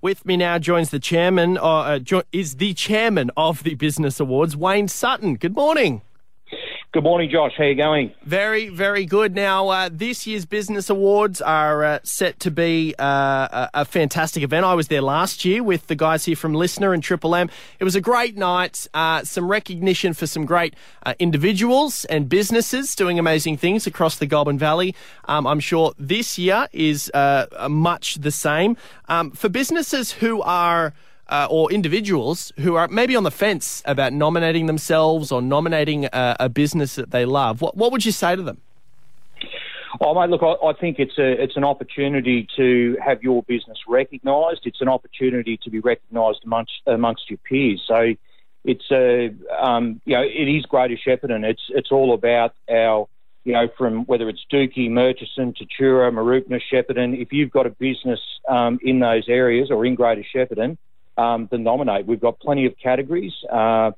With me now joins the chairman, uh, uh, jo- is the chairman of the Business Awards, Wayne Sutton. Good morning. Good morning, Josh. How are you going? Very, very good. Now, uh, this year's Business Awards are uh, set to be uh, a, a, fantastic event. I was there last year with the guys here from Listener and Triple M. It was a great night. Uh, some recognition for some great uh, individuals and businesses doing amazing things across the Goulburn Valley. Um, I'm sure this year is uh, much the same. Um, for businesses who are uh, or individuals who are maybe on the fence about nominating themselves or nominating a, a business that they love, what, what would you say to them? Oh, mate, look, I, I, think it's a it's an opportunity to have your business recognised. It's an opportunity to be recognised amongst amongst your peers. So it's a um, you know it is Greater Shepparton. It's it's all about our you know from whether it's Dookie, Murchison, Tatura, Mooroopna, Shepparton. If you've got a business um, in those areas or in Greater Shepparton, um, than nominate. We've got plenty of categories. Uh,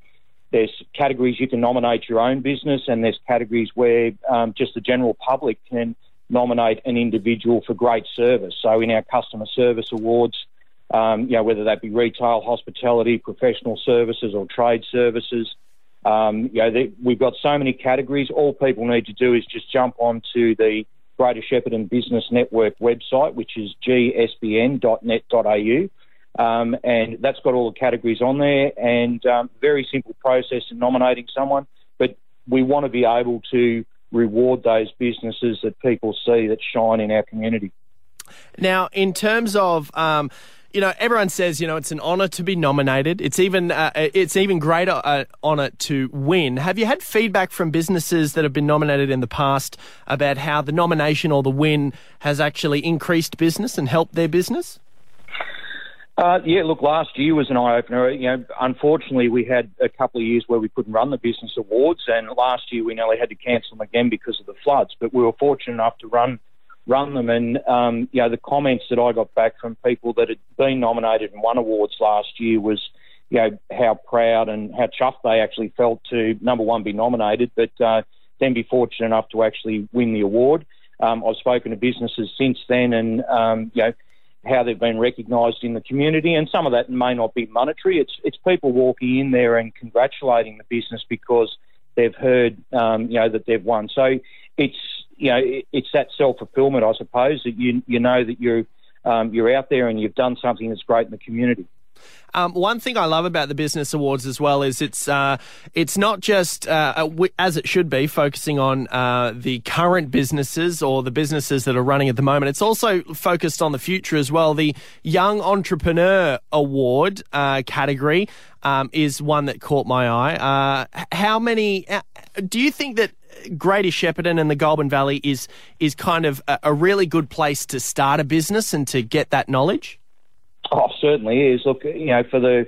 there's categories you can nominate your own business, and there's categories where um, just the general public can nominate an individual for great service. So in our customer service awards, um, you know, whether that be retail, hospitality, professional services, or trade services, um, you know, they, we've got so many categories. All people need to do is just jump onto the Greater Shepparton Business Network website, which is gsbn.net.au um, and that's got all the categories on there and um, very simple process in nominating someone. But we want to be able to reward those businesses that people see that shine in our community. Now, in terms of um, you know, everyone says you know it's an honour to be nominated. It's even uh, it's even greater uh, honour to win. Have you had feedback from businesses that have been nominated in the past about how the nomination or the win has actually increased business and helped their business? Uh, yeah, look, last year was an eye opener. You know, unfortunately, we had a couple of years where we couldn't run the business awards, and last year we nearly had to cancel them again because of the floods. But we were fortunate enough to run run them, and um, you know, the comments that I got back from people that had been nominated and won awards last year was, you know, how proud and how chuffed they actually felt to number one be nominated, but uh, then be fortunate enough to actually win the award. Um, I've spoken to businesses since then, and um, you know how they've been recognised in the community, and some of that may not be monetary. It's it's people walking in there and congratulating the business because they've heard um, you know that they've won. So it's you know it's that self fulfilment, I suppose, that you you know that you um, you're out there and you've done something that's great in the community. Um, one thing I love about the Business Awards as well is it's uh, it's not just uh, as it should be focusing on uh, the current businesses or the businesses that are running at the moment. It's also focused on the future as well. The Young Entrepreneur Award uh, category um, is one that caught my eye. Uh, how many? Uh, do you think that Greater Shepparton and the Goulburn Valley is is kind of a, a really good place to start a business and to get that knowledge? Oh, certainly is. Look, you know, for the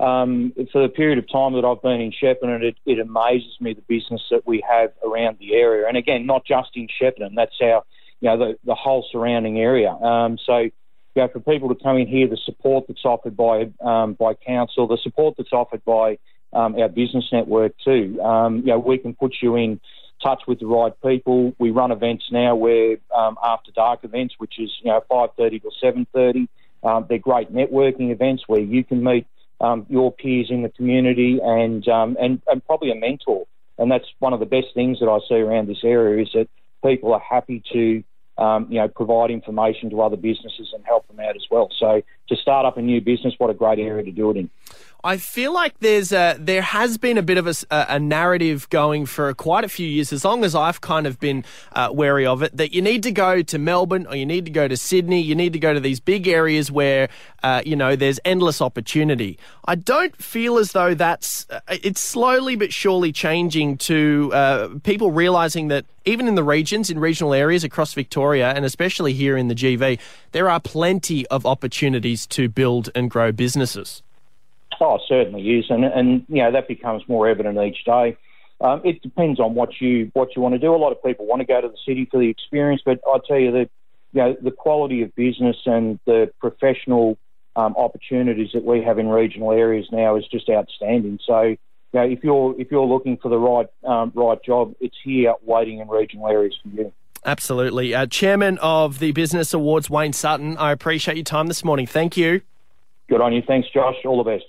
um, for the period of time that I've been in Shepparton, it, it amazes me the business that we have around the area. And again, not just in Shepparton, that's our, you know, the, the whole surrounding area. Um, so, you know, for people to come in here, the support that's offered by um, by council, the support that's offered by um, our business network too. Um, you know, we can put you in touch with the right people. We run events now where um, after dark events, which is you know 5:30 to 7:30. Um, they're great networking events where you can meet um, your peers in the community and, um, and and probably a mentor. And that's one of the best things that I see around this area is that people are happy to um, you know provide information to other businesses and help them out as well. So to start up a new business, what a great area to do it in. I feel like there's a there has been a bit of a, a narrative going for quite a few years, as long as I've kind of been uh, wary of it, that you need to go to Melbourne or you need to go to Sydney, you need to go to these big areas where uh, you know there's endless opportunity. I don't feel as though that's uh, it's slowly but surely changing to uh, people realizing that even in the regions, in regional areas across Victoria, and especially here in the GV, there are plenty of opportunities to build and grow businesses. Oh, certainly is, and and you know that becomes more evident each day. Um, it depends on what you what you want to do. A lot of people want to go to the city for the experience, but I tell you that you know the quality of business and the professional um, opportunities that we have in regional areas now is just outstanding. So, you know, if you're if you're looking for the right um, right job, it's here waiting in regional areas for you. Absolutely, uh, Chairman of the Business Awards, Wayne Sutton. I appreciate your time this morning. Thank you. Good on you. Thanks, Josh. All the best.